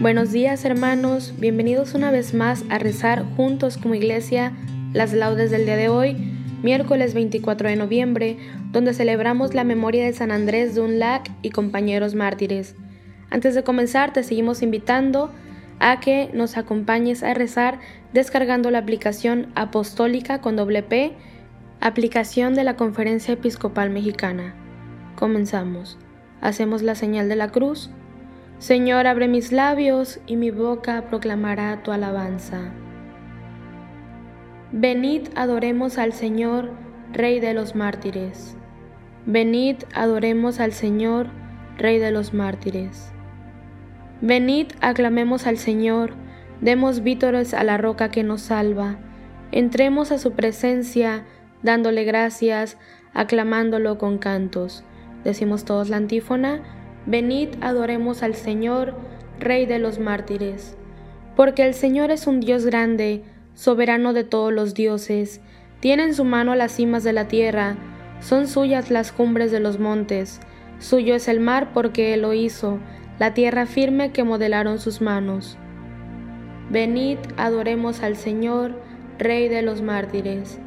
Buenos días hermanos, bienvenidos una vez más a rezar juntos como iglesia las laudes del día de hoy, miércoles 24 de noviembre, donde celebramos la memoria de San Andrés de Unlac y compañeros mártires. Antes de comenzar te seguimos invitando a que nos acompañes a rezar descargando la aplicación apostólica con doble P, aplicación de la Conferencia Episcopal Mexicana. Comenzamos. Hacemos la señal de la cruz Señor, abre mis labios y mi boca proclamará tu alabanza. Venid, adoremos al Señor, Rey de los mártires. Venid, adoremos al Señor, Rey de los mártires. Venid, aclamemos al Señor, demos vítores a la roca que nos salva. Entremos a su presencia, dándole gracias, aclamándolo con cantos. Decimos todos la antífona. Venid, adoremos al Señor, Rey de los mártires. Porque el Señor es un Dios grande, soberano de todos los dioses. Tiene en su mano las cimas de la tierra, son suyas las cumbres de los montes. Suyo es el mar porque Él lo hizo, la tierra firme que modelaron sus manos. Venid, adoremos al Señor, Rey de los mártires.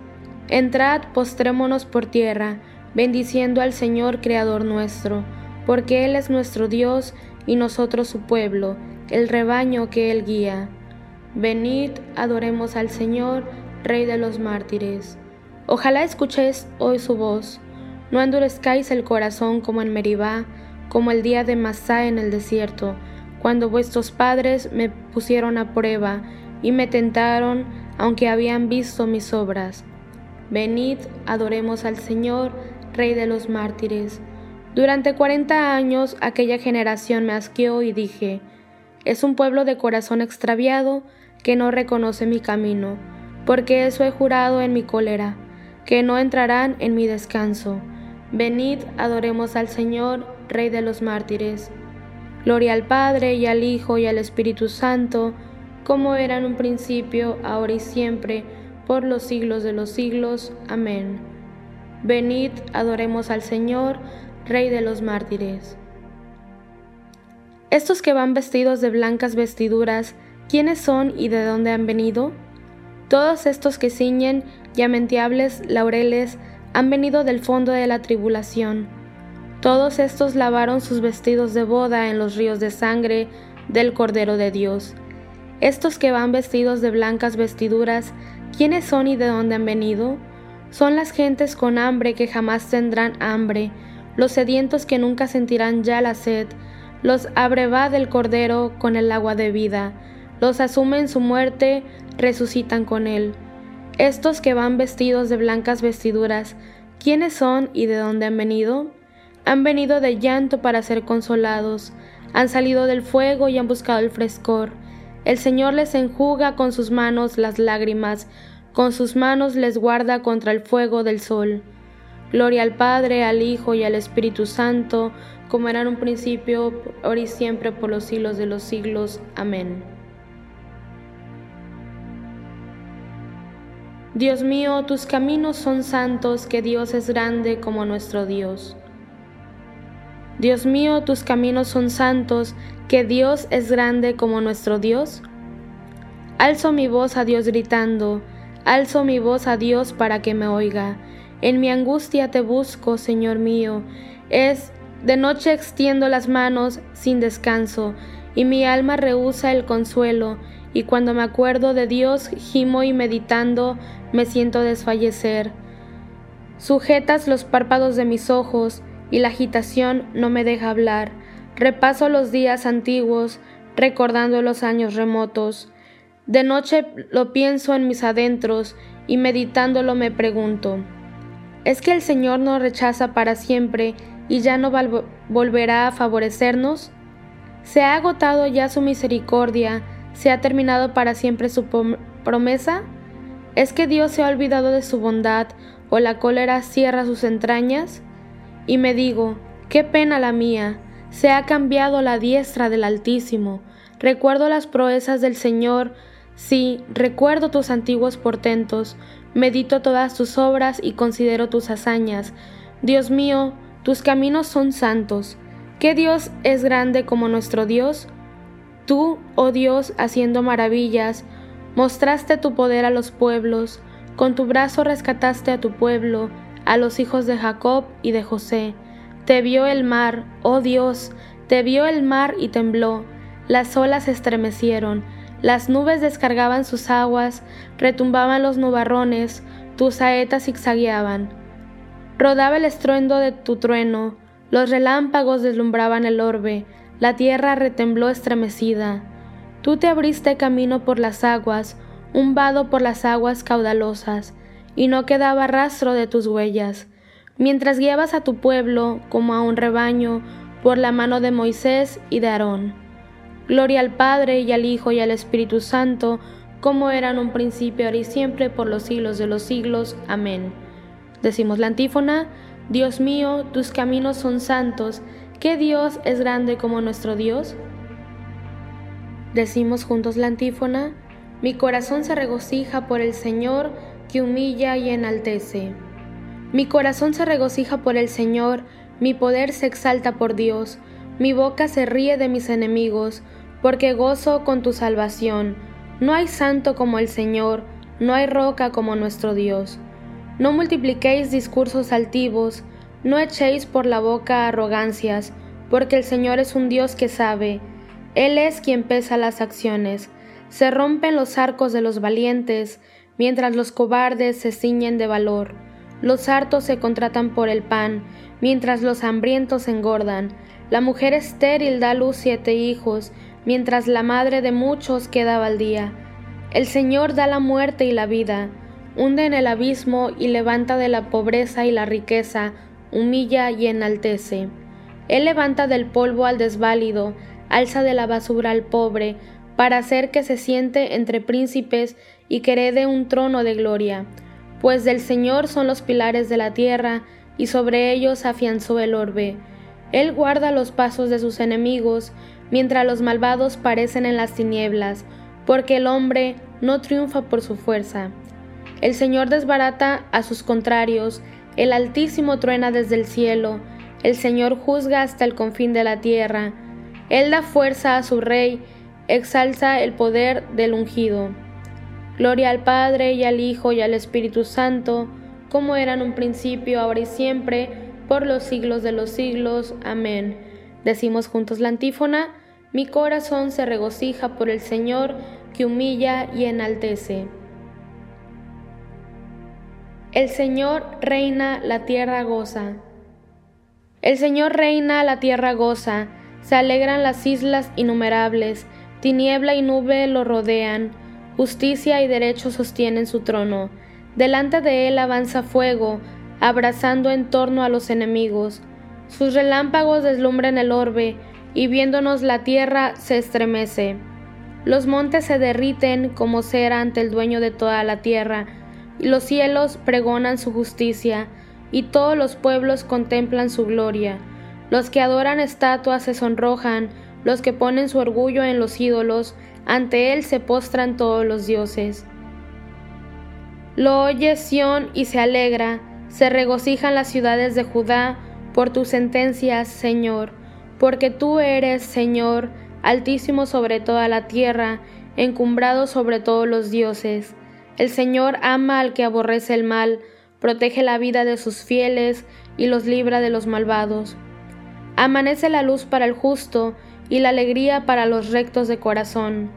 Entrad, postrémonos por tierra, bendiciendo al Señor, Creador nuestro porque Él es nuestro Dios y nosotros su pueblo, el rebaño que Él guía. Venid, adoremos al Señor, Rey de los mártires. Ojalá escuchéis hoy su voz, no endurezcáis el corazón como en Meribá, como el día de Masá en el desierto, cuando vuestros padres me pusieron a prueba y me tentaron, aunque habían visto mis obras. Venid, adoremos al Señor, Rey de los mártires. Durante cuarenta años aquella generación me asqueó y dije, es un pueblo de corazón extraviado que no reconoce mi camino, porque eso he jurado en mi cólera, que no entrarán en mi descanso. Venid, adoremos al Señor, Rey de los mártires. Gloria al Padre y al Hijo y al Espíritu Santo, como era en un principio, ahora y siempre, por los siglos de los siglos. Amén. Venid, adoremos al Señor, Rey de los mártires. Estos que van vestidos de blancas vestiduras, ¿quiénes son y de dónde han venido? Todos estos que ciñen llamenteables laureles han venido del fondo de la tribulación. Todos estos lavaron sus vestidos de boda en los ríos de sangre del Cordero de Dios. Estos que van vestidos de blancas vestiduras, ¿quiénes son y de dónde han venido? Son las gentes con hambre que jamás tendrán hambre, los sedientos que nunca sentirán ya la sed, los abreva del Cordero con el agua de vida, los asumen su muerte, resucitan con él. Estos que van vestidos de blancas vestiduras, ¿quiénes son y de dónde han venido? Han venido de llanto para ser consolados, han salido del fuego y han buscado el frescor. El Señor les enjuga con sus manos las lágrimas, con sus manos les guarda contra el fuego del sol. Gloria al Padre, al Hijo y al Espíritu Santo, como era en un principio, ahora y siempre, por los siglos de los siglos. Amén. Dios mío, tus caminos son santos, que Dios es grande como nuestro Dios. Dios mío, tus caminos son santos, que Dios es grande como nuestro Dios. Alzo mi voz a Dios gritando, alzo mi voz a Dios para que me oiga. En mi angustia te busco, Señor mío. Es de noche extiendo las manos sin descanso, y mi alma rehúsa el consuelo, y cuando me acuerdo de Dios, gimo y meditando, me siento desfallecer. Sujetas los párpados de mis ojos, y la agitación no me deja hablar. Repaso los días antiguos, recordando los años remotos. De noche lo pienso en mis adentros, y meditándolo me pregunto, ¿es que el Señor nos rechaza para siempre y ya no volverá a favorecernos? ¿Se ha agotado ya su misericordia? ¿Se ha terminado para siempre su promesa? ¿Es que Dios se ha olvidado de su bondad o la cólera cierra sus entrañas? Y me digo, qué pena la mía, se ha cambiado la diestra del Altísimo. Recuerdo las proezas del Señor, sí, recuerdo tus antiguos portentos, medito todas tus obras y considero tus hazañas. Dios mío, tus caminos son santos. ¿Qué Dios es grande como nuestro Dios? Tú, oh Dios, haciendo maravillas, mostraste tu poder a los pueblos, con tu brazo rescataste a tu pueblo, a los hijos de Jacob y de José. Te vio el mar, oh Dios, te vio el mar y tembló, las olas estremecieron, las nubes descargaban sus aguas, retumbaban los nubarrones, tus saetas zigzagueaban. Rodaba el estruendo de tu trueno, los relámpagos deslumbraban el orbe, la tierra retembló estremecida. Tú te abriste camino por las aguas, un vado por las aguas caudalosas, y no quedaba rastro de tus huellas. Mientras guiabas a tu pueblo, como a un rebaño, por la mano de Moisés y de Aarón. Gloria al Padre y al Hijo y al Espíritu Santo, como era en un principio, ahora y siempre, por los siglos de los siglos. Amén. Decimos la antífona. Dios mío, tus caminos son santos, ¿qué Dios es grande como nuestro Dios? Decimos juntos la antífona, mi corazón se regocija por el Señor que humilla y enaltece. Mi corazón se regocija por el Señor, mi poder se exalta por Dios, mi boca se ríe de mis enemigos, porque gozo con tu salvación. No hay santo como el Señor, no hay roca como nuestro Dios. No multipliquéis discursos altivos, no echéis por la boca arrogancias, porque el Señor es un Dios que sabe, Él es quien pesa las acciones. Se rompen los arcos de los valientes, mientras los cobardes se ciñen de valor. Los hartos se contratan por el pan, mientras los hambrientos engordan. La mujer estéril da luz siete hijos, mientras la madre de muchos queda al día. El Señor da la muerte y la vida, hunde en el abismo y levanta de la pobreza y la riqueza, humilla y enaltece. Él levanta del polvo al desválido, alza de la basura al pobre, para hacer que se siente entre príncipes y que herede un trono de gloria. Pues del Señor son los pilares de la tierra, y sobre ellos afianzó el orbe. Él guarda los pasos de sus enemigos, mientras los malvados parecen en las tinieblas, porque el hombre no triunfa por su fuerza. El Señor desbarata a sus contrarios, el Altísimo truena desde el cielo, el Señor juzga hasta el confín de la tierra. Él da fuerza a su rey, exalza el poder del ungido. Gloria al Padre y al Hijo y al Espíritu Santo, como era en un principio, ahora y siempre, por los siglos de los siglos. Amén. Decimos juntos la antífona, mi corazón se regocija por el Señor, que humilla y enaltece. El Señor reina, la tierra goza. El Señor reina, la tierra goza, se alegran las islas innumerables, tiniebla y nube lo rodean, justicia y derecho sostienen su trono. Delante de él avanza fuego, abrazando en torno a los enemigos. Sus relámpagos deslumbran el orbe, y viéndonos la tierra se estremece. Los montes se derriten como cera ante el dueño de toda la tierra, los cielos pregonan su justicia, y todos los pueblos contemplan su gloria. Los que adoran estatuas se sonrojan, los que ponen su orgullo en los ídolos, ante él se postran todos los dioses. Lo oye Sión y se alegra, se regocijan las ciudades de Judá por tus sentencias, Señor, porque tú eres, Señor, altísimo sobre toda la tierra, encumbrado sobre todos los dioses. El Señor ama al que aborrece el mal, protege la vida de sus fieles y los libra de los malvados. Amanece la luz para el justo y la alegría para los rectos de corazón.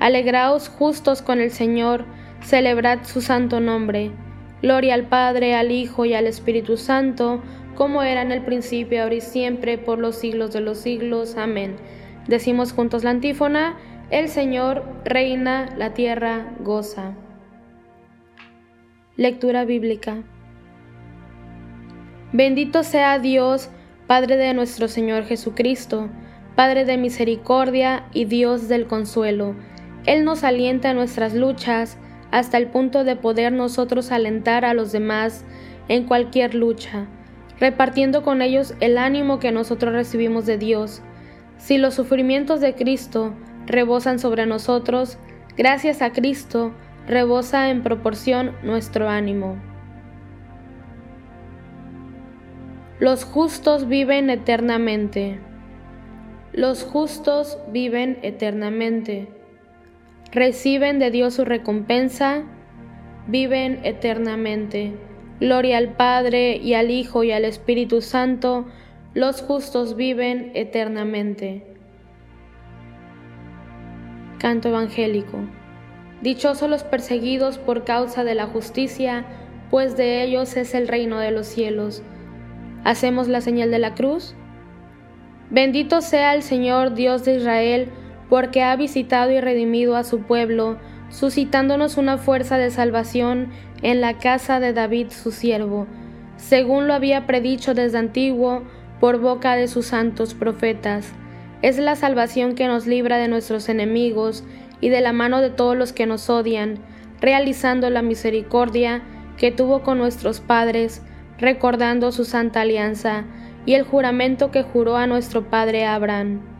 Alegraos justos con el Señor, celebrad su santo nombre. Gloria al Padre, al Hijo y al Espíritu Santo, como era en el principio, ahora y siempre, por los siglos de los siglos. Amén. Decimos juntos la antífona, el Señor reina, la tierra goza. Lectura bíblica. Bendito sea Dios, Padre de nuestro Señor Jesucristo, Padre de misericordia y Dios del consuelo. Él nos alienta en nuestras luchas, hasta el punto de poder nosotros alentar a los demás en cualquier lucha, repartiendo con ellos el ánimo que nosotros recibimos de Dios. Si los sufrimientos de Cristo rebosan sobre nosotros, gracias a Cristo rebosa en proporción nuestro ánimo. Los justos viven eternamente. Los justos viven eternamente reciben de Dios su recompensa, viven eternamente. Gloria al Padre y al Hijo y al Espíritu Santo, los justos viven eternamente. Canto Evangélico. Dichosos los perseguidos por causa de la justicia, pues de ellos es el reino de los cielos. ¿Hacemos la señal de la cruz? Bendito sea el Señor Dios de Israel, porque ha visitado y redimido a su pueblo, suscitándonos una fuerza de salvación en la casa de David su siervo, según lo había predicho desde antiguo por boca de sus santos profetas. Es la salvación que nos libra de nuestros enemigos y de la mano de todos los que nos odian, realizando la misericordia que tuvo con nuestros padres, recordando su santa alianza y el juramento que juró a nuestro padre Abraham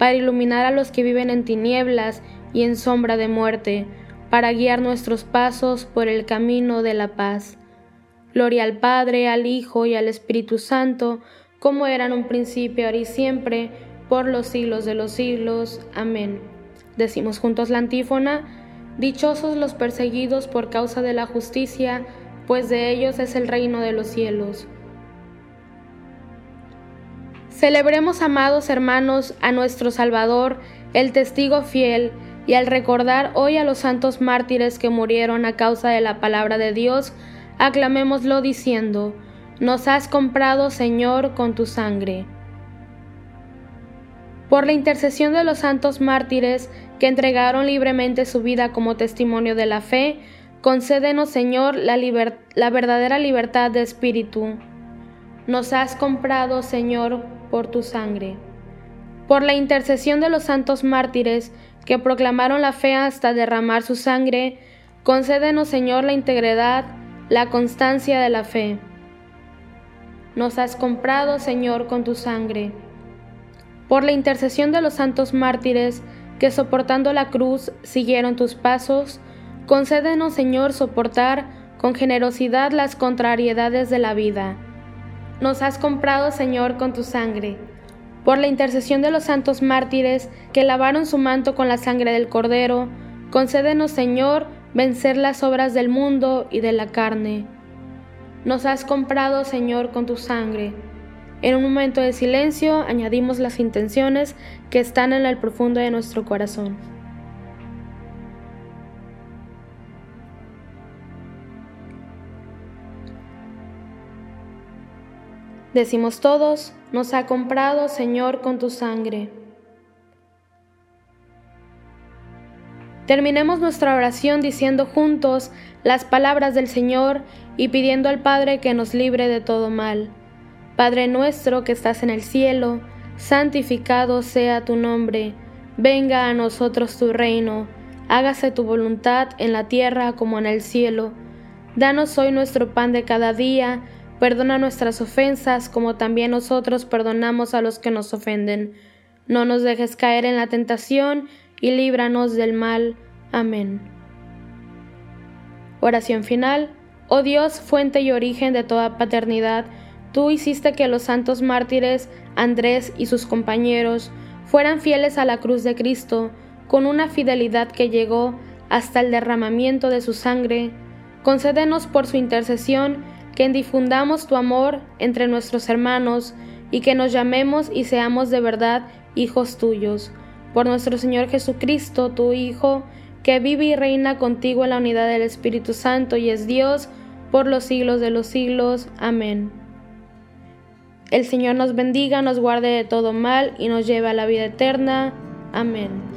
para iluminar a los que viven en tinieblas y en sombra de muerte, para guiar nuestros pasos por el camino de la paz. Gloria al Padre, al Hijo y al Espíritu Santo, como era en un principio, ahora y siempre, por los siglos de los siglos. Amén. Decimos juntos la antífona, Dichosos los perseguidos por causa de la justicia, pues de ellos es el reino de los cielos. Celebremos, amados hermanos, a nuestro Salvador, el testigo fiel, y al recordar hoy a los santos mártires que murieron a causa de la palabra de Dios, aclamémoslo diciendo, Nos has comprado, Señor, con tu sangre. Por la intercesión de los santos mártires que entregaron libremente su vida como testimonio de la fe, concédenos, Señor, la, la verdadera libertad de espíritu. Nos has comprado, Señor, por tu sangre. Por la intercesión de los santos mártires que proclamaron la fe hasta derramar su sangre, concédenos, Señor, la integridad, la constancia de la fe. Nos has comprado, Señor, con tu sangre. Por la intercesión de los santos mártires que soportando la cruz siguieron tus pasos, concédenos, Señor, soportar con generosidad las contrariedades de la vida nos has comprado, Señor, con tu sangre. Por la intercesión de los santos mártires que lavaron su manto con la sangre del Cordero, concédenos, Señor, vencer las obras del mundo y de la carne. Nos has comprado, Señor, con tu sangre. En un momento de silencio añadimos las intenciones que están en el profundo de nuestro corazón. Decimos todos, nos ha comprado, Señor, con tu sangre. Terminemos nuestra oración diciendo juntos las palabras del Señor y pidiendo al Padre que nos libre de todo mal. Padre nuestro que estás en el cielo, santificado sea tu nombre, venga a nosotros tu reino, hágase tu voluntad en la tierra como en el cielo. Danos hoy nuestro pan de cada día, perdona nuestras ofensas como también nosotros perdonamos a los que nos ofenden. No nos dejes caer en la tentación, y líbranos del mal. Amén. Oración final. Oh Dios, fuente y origen de toda paternidad, tú hiciste que los santos mártires, Andrés y sus compañeros, fueran fieles a la cruz de Cristo, con una fidelidad que llegó hasta el derramamiento de su sangre. Concédenos por su intercesión que difundamos tu amor entre nuestros hermanos y que nos llamemos y seamos de verdad hijos tuyos por nuestro Señor Jesucristo, tu Hijo, que vive y reina contigo en la unidad del Espíritu Santo y es Dios por los siglos de los siglos. Amén. El Señor nos bendiga, nos guarde de todo mal y nos lleve a la vida eterna. Amén.